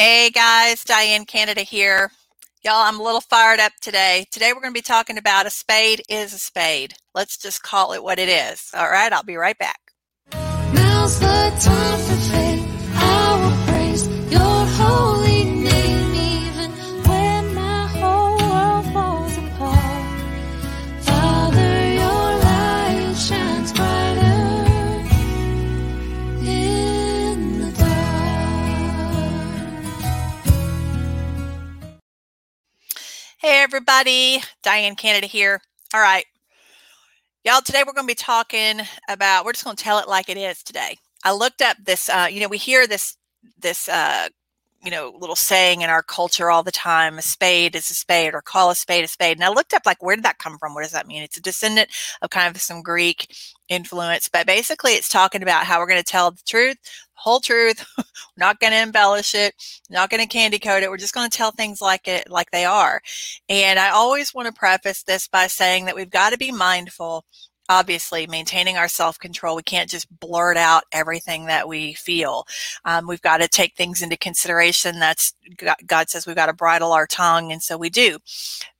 Hey guys, Diane Canada here. Y'all, I'm a little fired up today. Today we're going to be talking about a spade is a spade. Let's just call it what it is. All right, I'll be right back. Now's the time for faith. Hey everybody, Diane Canada here. All right. Y'all, today we're going to be talking about, we're just going to tell it like it is today. I looked up this, uh, you know, we hear this, this, uh, you know, little saying in our culture all the time, a spade is a spade or call a spade a spade. And I looked up like, where did that come from? What does that mean? It's a descendant of kind of some Greek influence, but basically it's talking about how we're going to tell the truth, whole truth. we're not going to embellish it, not going to candy coat it. We're just going to tell things like it, like they are. And I always want to preface this by saying that we've got to be mindful obviously maintaining our self-control we can't just blurt out everything that we feel um, we've got to take things into consideration that's god says we've got to bridle our tongue and so we do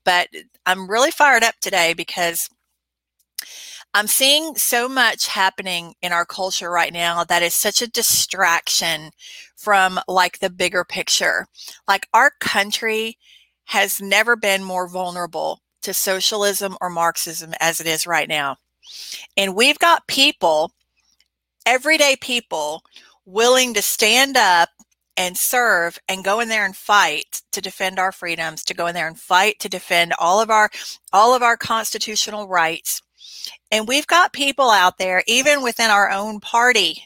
but i'm really fired up today because I'm seeing so much happening in our culture right now that is such a distraction from like the bigger picture. Like our country has never been more vulnerable to socialism or Marxism as it is right now. And we've got people, everyday people, willing to stand up and serve and go in there and fight to defend our freedoms to go in there and fight to defend all of our all of our constitutional rights and we've got people out there, even within our own party,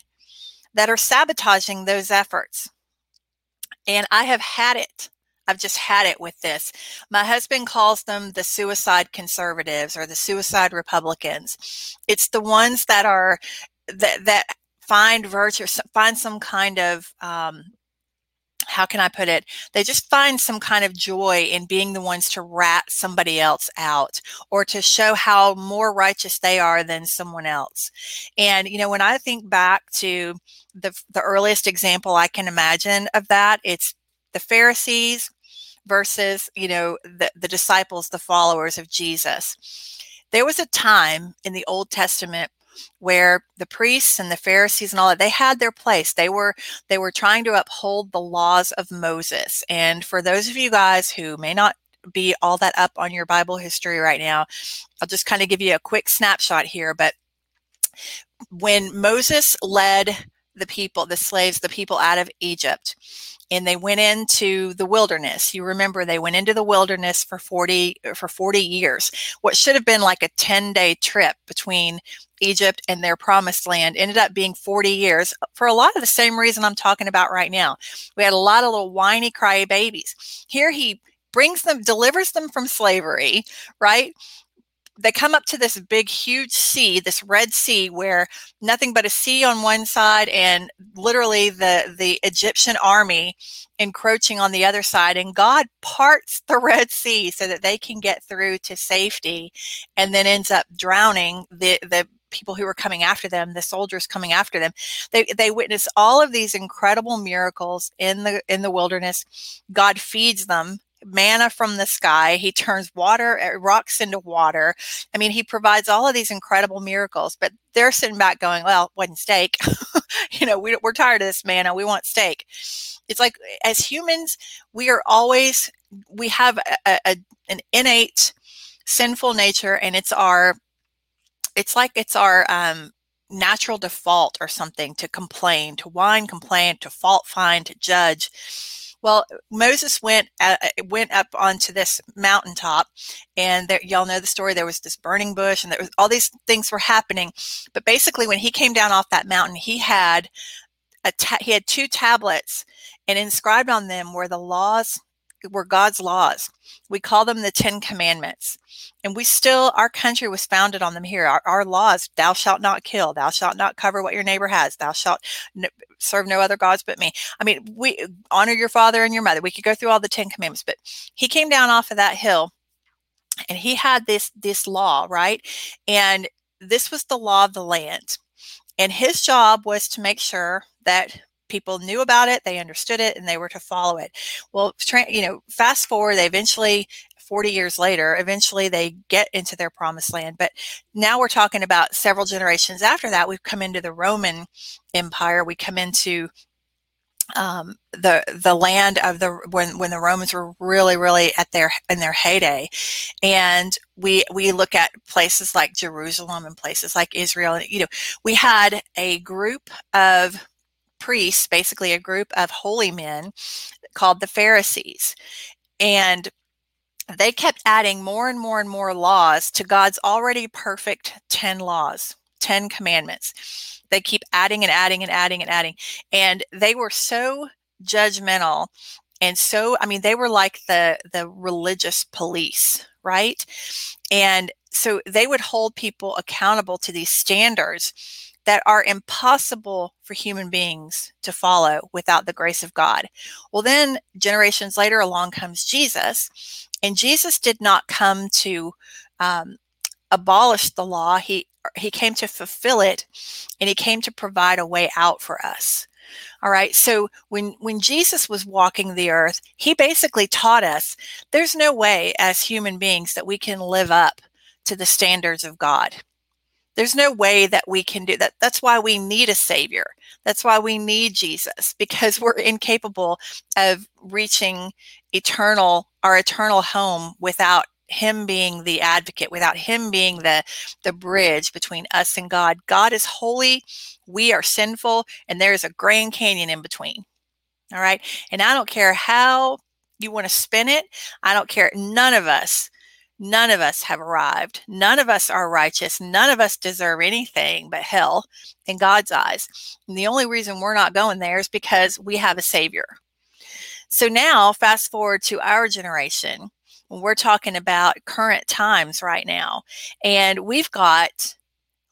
that are sabotaging those efforts. And I have had it. I've just had it with this. My husband calls them the suicide conservatives or the suicide Republicans. It's the ones that are that that find virtue, find some kind of um, how can I put it? They just find some kind of joy in being the ones to rat somebody else out or to show how more righteous they are than someone else. And, you know, when I think back to the, the earliest example I can imagine of that, it's the Pharisees versus, you know, the, the disciples, the followers of Jesus. There was a time in the Old Testament where the priests and the Pharisees and all that they had their place. They were they were trying to uphold the laws of Moses. And for those of you guys who may not be all that up on your Bible history right now, I'll just kind of give you a quick snapshot here, but when Moses led the people, the slaves, the people out of Egypt, and they went into the wilderness. You remember they went into the wilderness for 40 for 40 years. What should have been like a 10-day trip between Egypt and their promised land ended up being 40 years uh, for a lot of the same reason I'm talking about right now. We had a lot of little whiny cry babies. Here he brings them delivers them from slavery, right? They come up to this big, huge sea, this Red Sea, where nothing but a sea on one side and literally the, the Egyptian army encroaching on the other side. And God parts the Red Sea so that they can get through to safety and then ends up drowning the, the people who were coming after them, the soldiers coming after them. They, they witness all of these incredible miracles in the, in the wilderness. God feeds them manna from the sky. He turns water, uh, rocks into water. I mean, he provides all of these incredible miracles, but they're sitting back going, well, wasn't steak. you know, we, we're tired of this manna. We want steak. It's like as humans, we are always, we have a, a, an innate sinful nature and it's our, it's like it's our, um, natural default or something to complain, to whine, complain, to fault find, to judge well, Moses went uh, uh, went up onto this mountaintop, and there, y'all know the story. There was this burning bush, and there was all these things were happening. But basically, when he came down off that mountain, he had a ta- he had two tablets, and inscribed on them were the laws were God's laws. We call them the Ten Commandments. And we still, our country was founded on them here. Our, our laws, thou shalt not kill, thou shalt not cover what your neighbor has, thou shalt n- serve no other gods but me. I mean, we honor your father and your mother. We could go through all the Ten Commandments, but he came down off of that hill and he had this, this law, right? And this was the law of the land. And his job was to make sure that people knew about it, they understood it, and they were to follow it. Well, tra- you know, fast forward, they eventually 40 years later, eventually they get into their promised land. But now we're talking about several generations after that. We've come into the Roman Empire. We come into um, the the land of the when when the Romans were really really at their in their heyday, and we we look at places like Jerusalem and places like Israel. And, you know, we had a group of priests, basically a group of holy men called the Pharisees, and they kept adding more and more and more laws to God's already perfect 10 laws, 10 commandments. They keep adding and adding and adding and adding. And they were so judgmental and so I mean they were like the the religious police, right? And so they would hold people accountable to these standards that are impossible for human beings to follow without the grace of God. Well, then generations later along comes Jesus, and Jesus did not come to um, abolish the law. He he came to fulfill it, and he came to provide a way out for us. All right. So when when Jesus was walking the earth, he basically taught us there's no way as human beings that we can live up to the standards of God. There's no way that we can do that. That's why we need a savior. That's why we need Jesus because we're incapable of reaching eternal our eternal home without him being the advocate without him being the the bridge between us and God. God is holy, we are sinful, and there is a Grand Canyon in between. All right? And I don't care how you want to spin it. I don't care none of us none of us have arrived. None of us are righteous. None of us deserve anything but hell in God's eyes. And the only reason we're not going there is because we have a savior. So now, fast forward to our generation, we're talking about current times right now. And we've got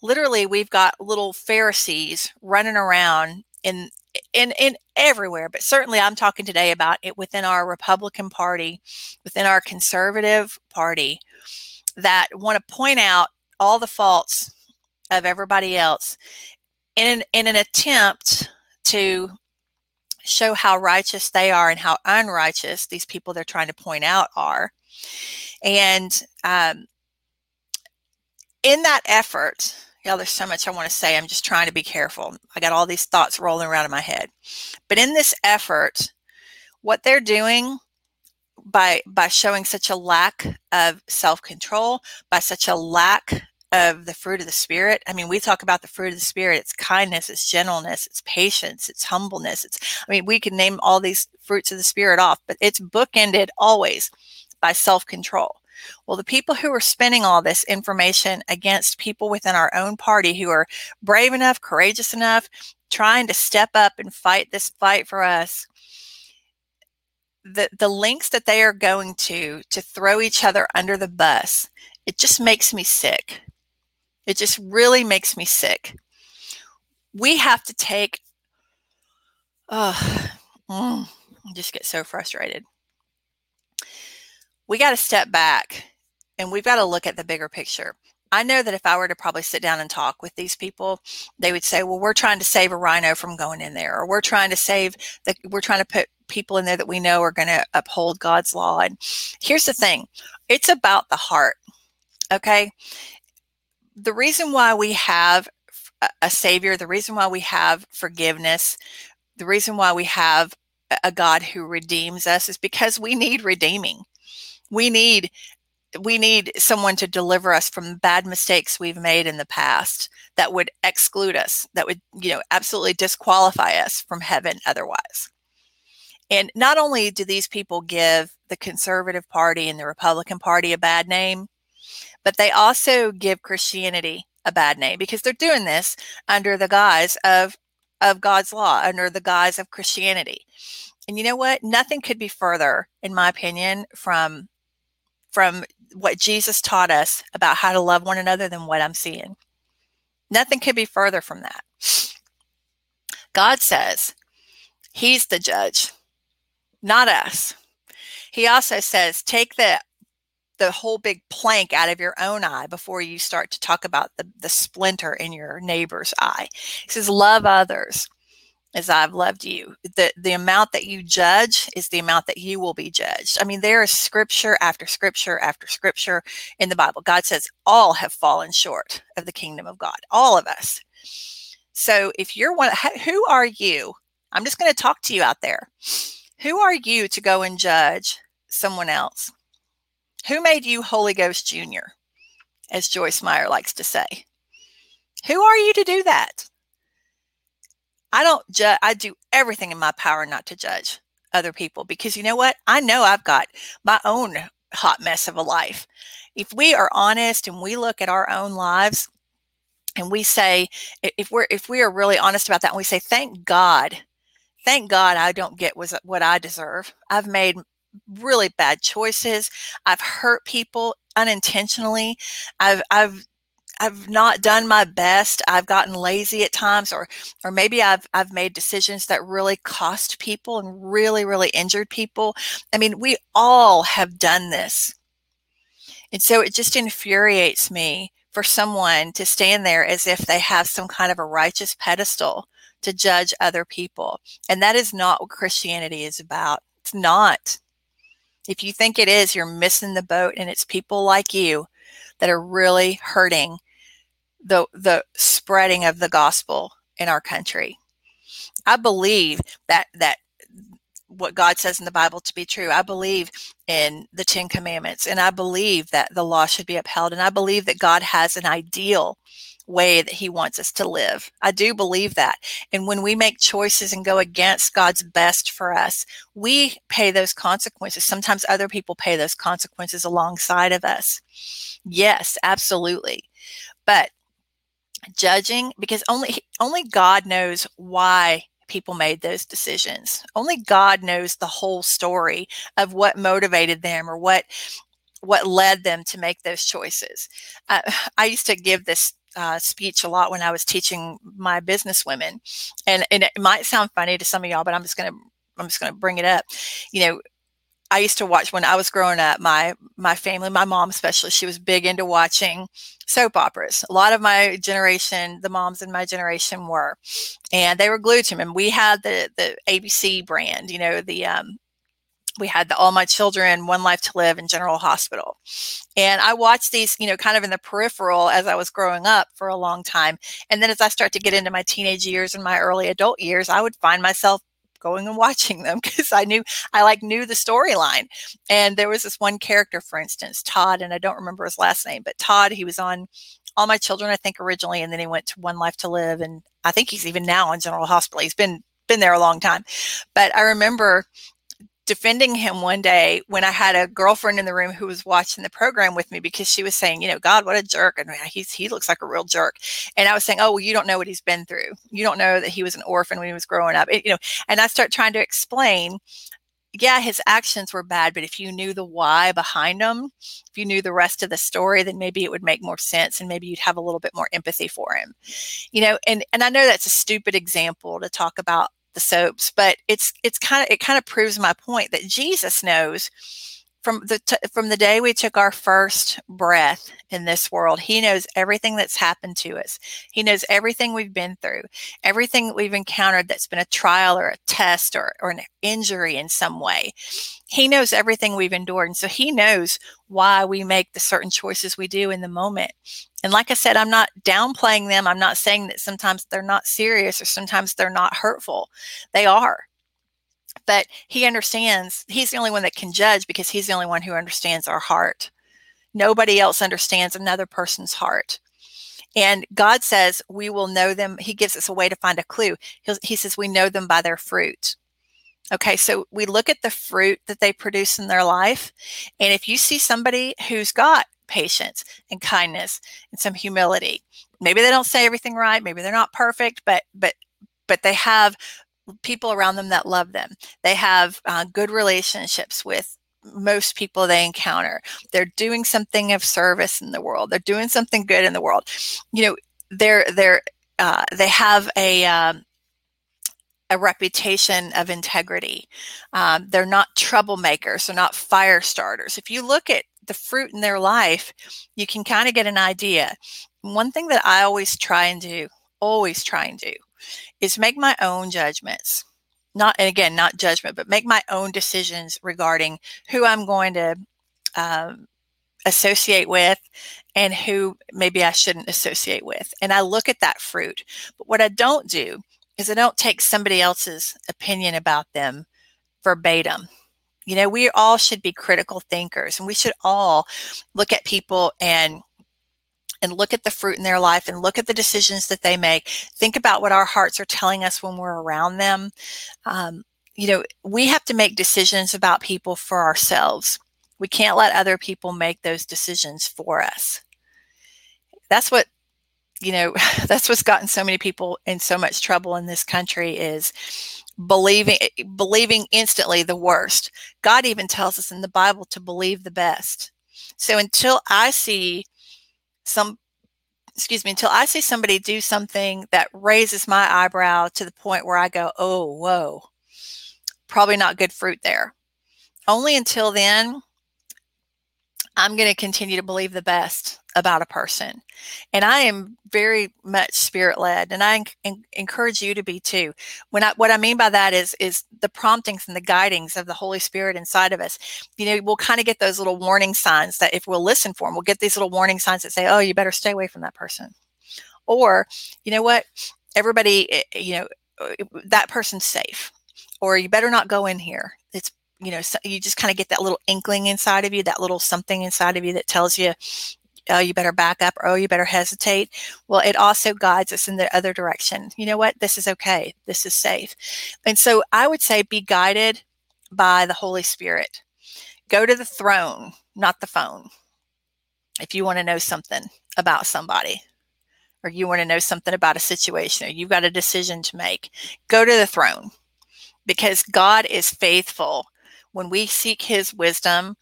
literally, we've got little Pharisees running around in in in everywhere but certainly i'm talking today about it within our republican party within our conservative party that want to point out all the faults of everybody else in an, in an attempt to show how righteous they are and how unrighteous these people they're trying to point out are. And um, in that effort yeah, there's so much I want to say. I'm just trying to be careful. I got all these thoughts rolling around in my head. But in this effort, what they're doing by by showing such a lack of self-control, by such a lack of the fruit of the spirit. I mean, we talk about the fruit of the spirit. It's kindness, it's gentleness, it's patience, it's humbleness. It's I mean, we can name all these fruits of the spirit off, but it's bookended always by self-control. Well, the people who are spending all this information against people within our own party who are brave enough, courageous enough, trying to step up and fight this fight for us, the, the links that they are going to to throw each other under the bus, it just makes me sick. It just really makes me sick. We have to take, oh, mm, I just get so frustrated we got to step back and we've got to look at the bigger picture. I know that if I were to probably sit down and talk with these people, they would say, well, we're trying to save a RINO from going in there, or we're trying to save the, we're trying to put people in there that we know are going to uphold God's law. And here's the thing it's about the heart. Okay. The reason why we have a savior, the reason why we have forgiveness, the reason why we have a God who redeems us is because we need redeeming we need we need someone to deliver us from bad mistakes we've made in the past that would exclude us that would you know absolutely disqualify us from heaven otherwise. And not only do these people give the conservative party and the republican party a bad name but they also give christianity a bad name because they're doing this under the guise of of god's law under the guise of christianity. And you know what? Nothing could be further in my opinion from from what Jesus taught us about how to love one another than what I'm seeing. Nothing could be further from that. God says he's the judge, not us. He also says take the the whole big plank out of your own eye before you start to talk about the, the splinter in your neighbor's eye. He says, love others. As I've loved you. The the amount that you judge is the amount that you will be judged. I mean, there is scripture after scripture after scripture in the Bible. God says all have fallen short of the kingdom of God. All of us. So if you're one who are you? I'm just going to talk to you out there. Who are you to go and judge someone else? Who made you Holy Ghost Jr., as Joyce Meyer likes to say? Who are you to do that? I don't judge, I do everything in my power not to judge other people because you know what? I know I've got my own hot mess of a life. If we are honest and we look at our own lives and we say, if we're, if we are really honest about that and we say, thank God, thank God I don't get what I deserve. I've made really bad choices. I've hurt people unintentionally. I've, I've I've not done my best. I've gotten lazy at times or or maybe I've I've made decisions that really cost people and really really injured people. I mean, we all have done this. And so it just infuriates me for someone to stand there as if they have some kind of a righteous pedestal to judge other people. And that is not what Christianity is about. It's not. If you think it is, you're missing the boat and it's people like you that are really hurting the the spreading of the gospel in our country. I believe that that what God says in the Bible to be true. I believe in the 10 commandments and I believe that the law should be upheld and I believe that God has an ideal way that he wants us to live. I do believe that. And when we make choices and go against God's best for us, we pay those consequences. Sometimes other people pay those consequences alongside of us. Yes, absolutely. But judging because only only God knows why people made those decisions. Only God knows the whole story of what motivated them or what what led them to make those choices. Uh, I used to give this uh, speech a lot when I was teaching my business women, and and it might sound funny to some of y'all, but I'm just gonna I'm just gonna bring it up. You know, I used to watch when I was growing up. My my family, my mom especially, she was big into watching soap operas. A lot of my generation, the moms in my generation were, and they were glued to them. And we had the the ABC brand, you know, the um, we had the All My Children, One Life to Live, and General Hospital. And I watched these, you know, kind of in the peripheral as I was growing up for a long time. And then as I start to get into my teenage years and my early adult years, I would find myself going and watching them because I knew I like knew the storyline. And there was this one character, for instance, Todd, and I don't remember his last name, but Todd, he was on All My Children, I think originally, and then he went to One Life to Live, and I think he's even now in General Hospital. He's been been there a long time. But I remember defending him one day when I had a girlfriend in the room who was watching the program with me because she was saying, you know, God, what a jerk. And he's, he looks like a real jerk. And I was saying, oh, well, you don't know what he's been through. You don't know that he was an orphan when he was growing up, it, you know, and I start trying to explain, yeah, his actions were bad, but if you knew the why behind them, if you knew the rest of the story, then maybe it would make more sense and maybe you'd have a little bit more empathy for him. You know, and and I know that's a stupid example to talk about the soaps, but it's it's kind of it kind of proves my point that Jesus knows from the t- from the day we took our first breath in this world he knows everything that's happened to us. He knows everything we've been through. Everything that we've encountered that's been a trial or a test or, or an injury in some way. He knows everything we've endured and so he knows why we make the certain choices we do in the moment. And like i said i'm not downplaying them. I'm not saying that sometimes they're not serious or sometimes they're not hurtful. They are but he understands he's the only one that can judge because he's the only one who understands our heart. Nobody else understands another person's heart. And god says we will know them he gives us a way to find a clue. He'll, he says we know them by their fruit. Okay so we look at the fruit that they produce in their life and if you see somebody who's got patience and kindness and some humility maybe they don't say everything right maybe they're not perfect but but but they have people around them that love them. They have uh, good relationships with most people they encounter. They're doing something of service in the world. They're doing something good in the world. You know, they're they're uh, they have a um, a reputation of integrity. Um, they're not troublemakers. They're not fire starters. If you look at the fruit in their life, you can kind of get an idea. One thing that I always try and do, always try and do, is make my own judgments. Not, and again, not judgment, but make my own decisions regarding who I'm going to um, associate with and who maybe I shouldn't associate with. And I look at that fruit. But what I don't do is I don't take somebody else's opinion about them verbatim. You know, we all should be critical thinkers and we should all look at people and and look at the fruit in their life and look at the decisions that they make. Think about what our hearts are telling us when we're around them. Um, you know, we have to make decisions about people for ourselves. We can't let other people make those decisions for us. That's what, you know, that's what's gotten so many people in so much trouble in this country is believing believing instantly the worst. God even tells us in the Bible to believe the best. So until I see some excuse me, until I see somebody do something that raises my eyebrow to the point where I go, "Oh, whoa." Probably not good fruit there. Only until then I'm going to continue to believe the best about a person. And I am very much spirit led and I en- encourage you to be too. When I what I mean by that is is the promptings and the guidings of the Holy Spirit inside of us. You know, we'll kind of get those little warning signs that if we'll listen for them, we'll get these little warning signs that say, "Oh, you better stay away from that person." Or, you know what? Everybody, eh, you know, uh, that person's safe. Or you better not go in here. It's you know, so you just kind of get that little inkling inside of you, that little something inside of you that tells you, oh, you better back up or oh, you better hesitate. Well, it also guides us in the other direction. You know what? This is okay. This is safe. And so I would say be guided by the Holy Spirit. Go to the throne, not the phone. If you want to know something about somebody, or you want to know something about a situation, or you've got a decision to make, go to the throne because God is faithful when we seek his wisdom,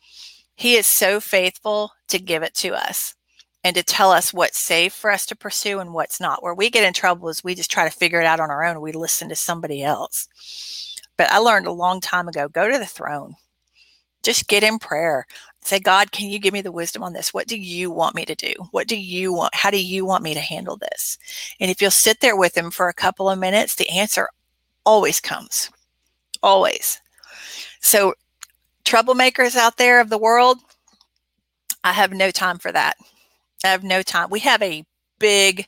he is so faithful to give it to us and to tell us what's safe for us to pursue and what's not. Where we get in trouble is we just try to figure it out on our own. We listen to somebody else. But I learned a long time ago go to the throne, just get in prayer. Say, God, can you give me the wisdom on this? What do you want me to do? What do you want? How do you want me to handle this? And if you'll sit there with him for a couple of minutes, the answer always comes. Always. So, troublemakers out there of the world, I have no time for that. I have no time. We have a big,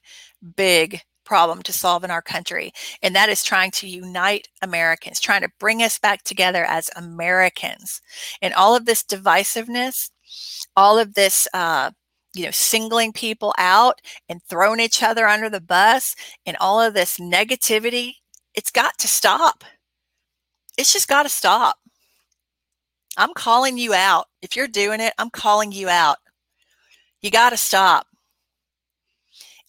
big problem to solve in our country, and that is trying to unite Americans, trying to bring us back together as Americans. And all of this divisiveness, all of this, uh, you know, singling people out and throwing each other under the bus, and all of this negativity, it's got to stop it's just got to stop. I'm calling you out. If you're doing it, I'm calling you out. You got to stop.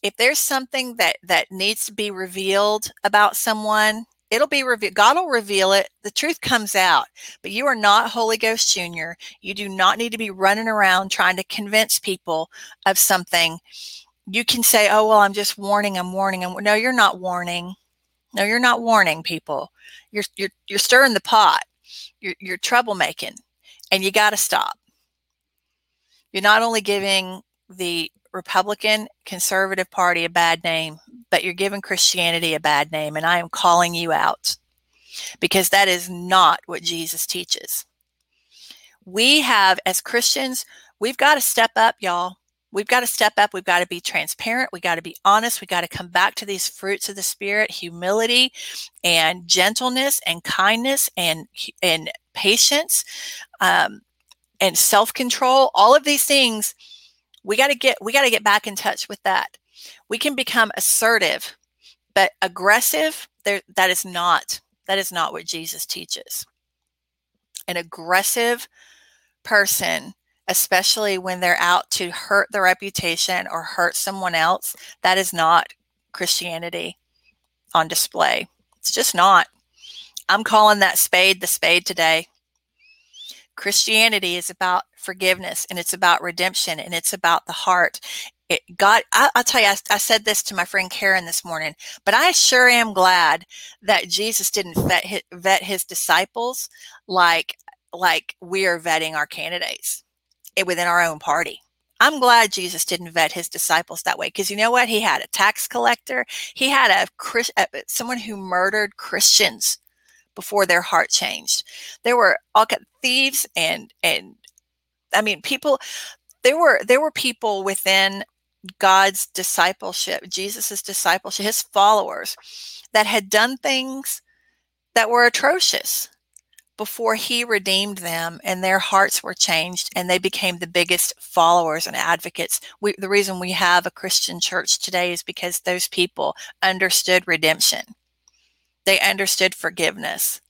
If there's something that that needs to be revealed about someone, it'll be revealed. God will reveal it. The truth comes out. But you are not Holy Ghost Junior. You do not need to be running around trying to convince people of something. You can say, "Oh, well, I'm just warning. I'm warning." And no, you're not warning. No, you're not warning people. You're you're you're stirring the pot. You're you're troublemaking, and you got to stop. You're not only giving the Republican Conservative Party a bad name, but you're giving Christianity a bad name, and I am calling you out because that is not what Jesus teaches. We have, as Christians, we've got to step up, y'all we've got to step up. We've got to be transparent. We've got to be honest. We've got to come back to these fruits of the spirit, humility and gentleness and kindness and, and patience um, and self-control. All of these things, we got to get, we got to get back in touch with that. We can become assertive, but aggressive, there, that is not, that is not what Jesus teaches. An aggressive person especially when they're out to hurt the reputation or hurt someone else, that is not Christianity on display. It's just not. I'm calling that spade the spade today. Christianity is about forgiveness and it's about redemption and it's about the heart. It, God, I, will tell you, I, I, said this to my friend Karen this morning, but I sure am glad that Jesus didn't vet his, vet his disciples like like we are vetting our candidates eh, within our own party. I'm glad Jesus didn't vet his disciples that way because you know what? He had a tax collector. He had a, a someone who murdered Christians before their heart changed. There were all thieves and and I mean people. There were there were people within God's discipleship, Jesus's discipleship, his followers that had done things that were atrocious before he redeemed them and their hearts were changed and they became the biggest followers and advocates. We, the reason we have a Christian church today is because those people understood redemption. They understood forgiveness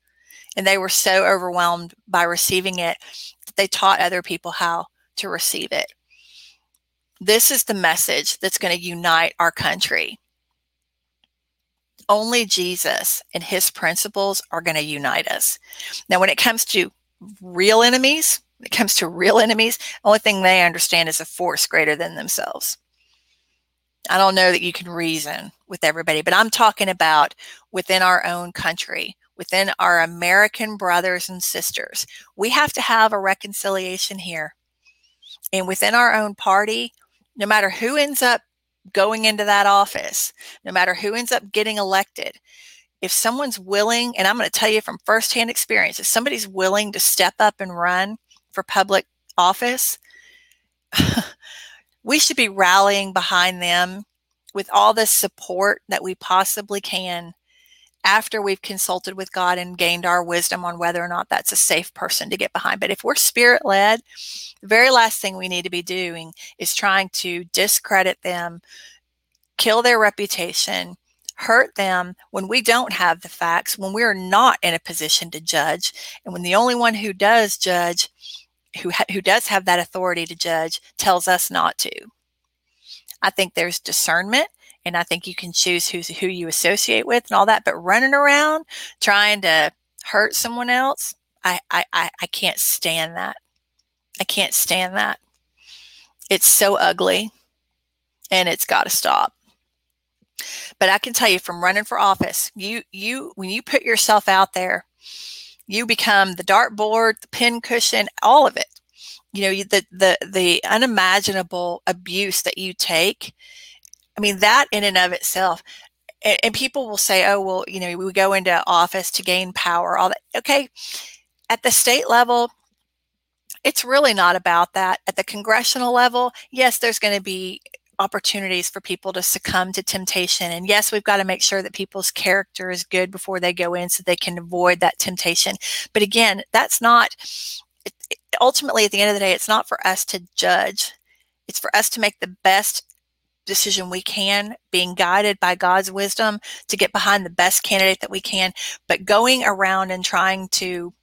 and they were so overwhelmed by receiving it that they taught other people how to receive it. This is the message that's going to unite our country. Only Jesus and his principles are going to unite us. Now, when it comes to real enemies, it comes to real enemies, the only thing they understand is a force greater than themselves. I don't know that you can reason with everybody, but I'm talking about within our own country, within our American brothers and sisters. We have to have a reconciliation here. And within our own party, no matter who ends up going into that office, no matter who ends up getting elected, if someone's willing, and I'm going to tell you from firsthand experience, if somebody's willing to step up and run for public office, we should be rallying behind them with all the support that we possibly can after we've consulted with God and gained our wisdom on whether or not that's a safe person to get behind. But if we're spirit led, the very last thing we need to be doing is trying to discredit them, kill their reputation, hurt them when we don't have the facts, when we're not in a position to judge, and when the only one who does judge, who, ha- who does have that authority to judge, tells us not to. I think there's discernment and I think you can choose who's who you associate with and all that. But running around trying to hurt someone else, I I I can't stand that. I can't stand that. It's so ugly, and it's got to stop. But I can tell you from running for office, you you when you put yourself out there, you become the dartboard, the pin cushion, all of it. You know, the the the unimaginable abuse that you take I mean, that in and of itself, and, and people will say, oh, well, you know, we go into office to gain power, all that. Okay. At the state level, it's really not about that. At the congressional level, yes, there's going to be opportunities for people to succumb to temptation. And yes, we've got to make sure that people's character is good before they go in so they can avoid that temptation. But again, that's not ultimately at the end of the day, it's not for us to judge. It's for us to make the best decision we can, being guided by God's wisdom to get behind the best candidate that we can, but going around and trying to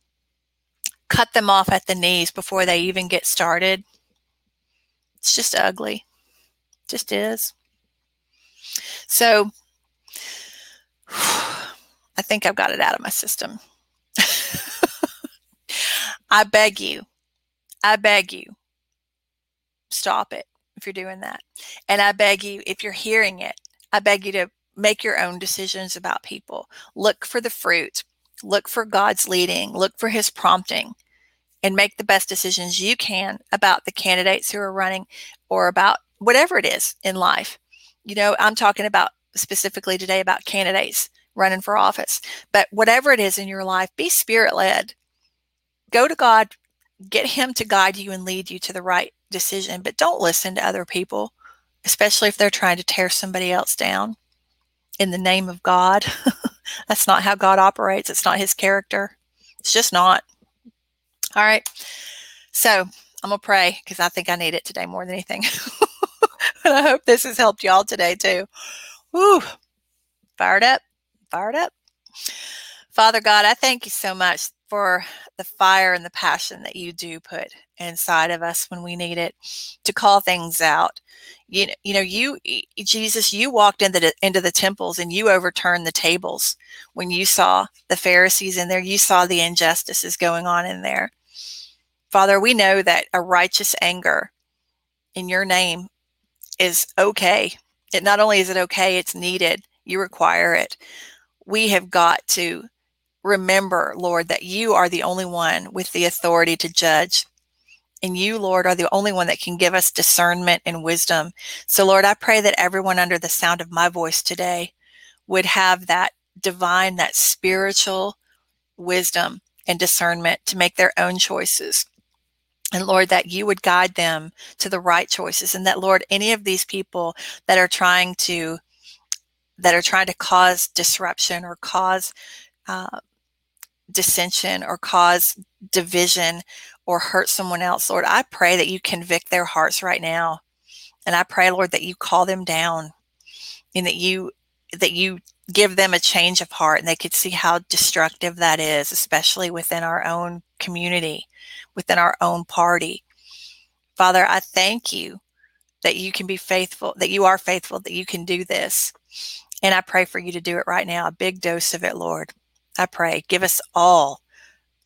cut them off at the knees before they even get started, it's just ugly. Just is. So I think I've got it out of my system. I beg you, I beg you, stop it if you're doing that. And I beg you, if you're hearing it, I beg you to make your own decisions about people. Look for the fruit, look for God's leading, look for his prompting, and make the best decisions you can about the candidates who are running or about whatever it is in life. You know, I'm talking about specifically today about candidates running for office, but whatever it is in your life, be spirit led. Go to God, get Him to guide you and lead you to the right decision, but don't listen to other people, especially if they're trying to tear somebody else down in the name of God. That's not how God operates. It's not his character. It's just not. All right. So I'm going to pray because I think I need it today more than anything. I hope this has helped y'all today too. Woo. Fired up. Fired up. Father God, I thank you so much for the fire and the passion that you do put inside of us when we need it to call things out. You know, you know, you Jesus, you walked into the into the temples and you overturned the tables when you saw the Pharisees in there. You saw the injustices going on in there. Father, we know that a righteous anger in your name is okay. It not only is it okay, it's needed. You require it. We have got to remember, Lord, that you are the only one with the authority to judge And you, Lord, are the only one that can give us discernment and wisdom. So, Lord, I pray that everyone under the sound of my voice today would have that divine, that spiritual wisdom and discernment to make their own choices. And Lord, that you would guide them to the right choices. And that, Lord, any of these people that are trying to that are trying to cause disruption or cause uh, dissension or cause division or hurt someone else, Lord, I pray that you convict their hearts right now. And I pray, Lord, that you call them down and that you that you give them a change of heart and they could see how destructive that is, especially within our own community, within our own party. Father, I thank you that you can be faithful, that you are faithful, that you can do this. And I pray for you to do it right now, a big dose of it, Lord. I pray, give us all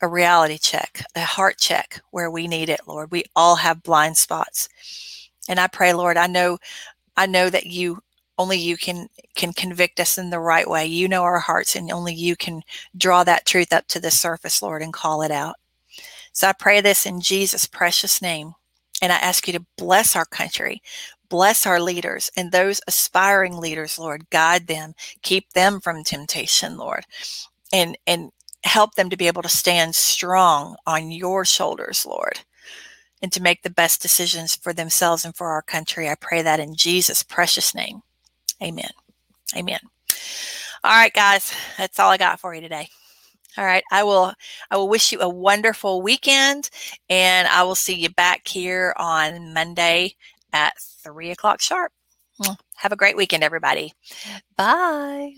a reality check, a heart check where we need it, Lord. We all have blind spots. And I pray, Lord, I know I know that you only you can can convict us in the right way. You know our hearts and only you can draw that truth up to the surface, Lord, and call it out. So I pray this in Jesus' precious name. And I ask you to bless our country, bless our leaders and those aspiring leaders, Lord. Guide them, keep them from temptation, Lord. And and help them to be able to stand strong on your shoulders, Lord. And to make the best decisions for themselves and for our country. I pray that in Jesus' precious name. Amen. Amen. All right, guys, that's all I got for you today. All right, I will I will wish you a wonderful weekend, and I will see you back here on Monday at three o'clock sharp. Have a great weekend, everybody. Bye.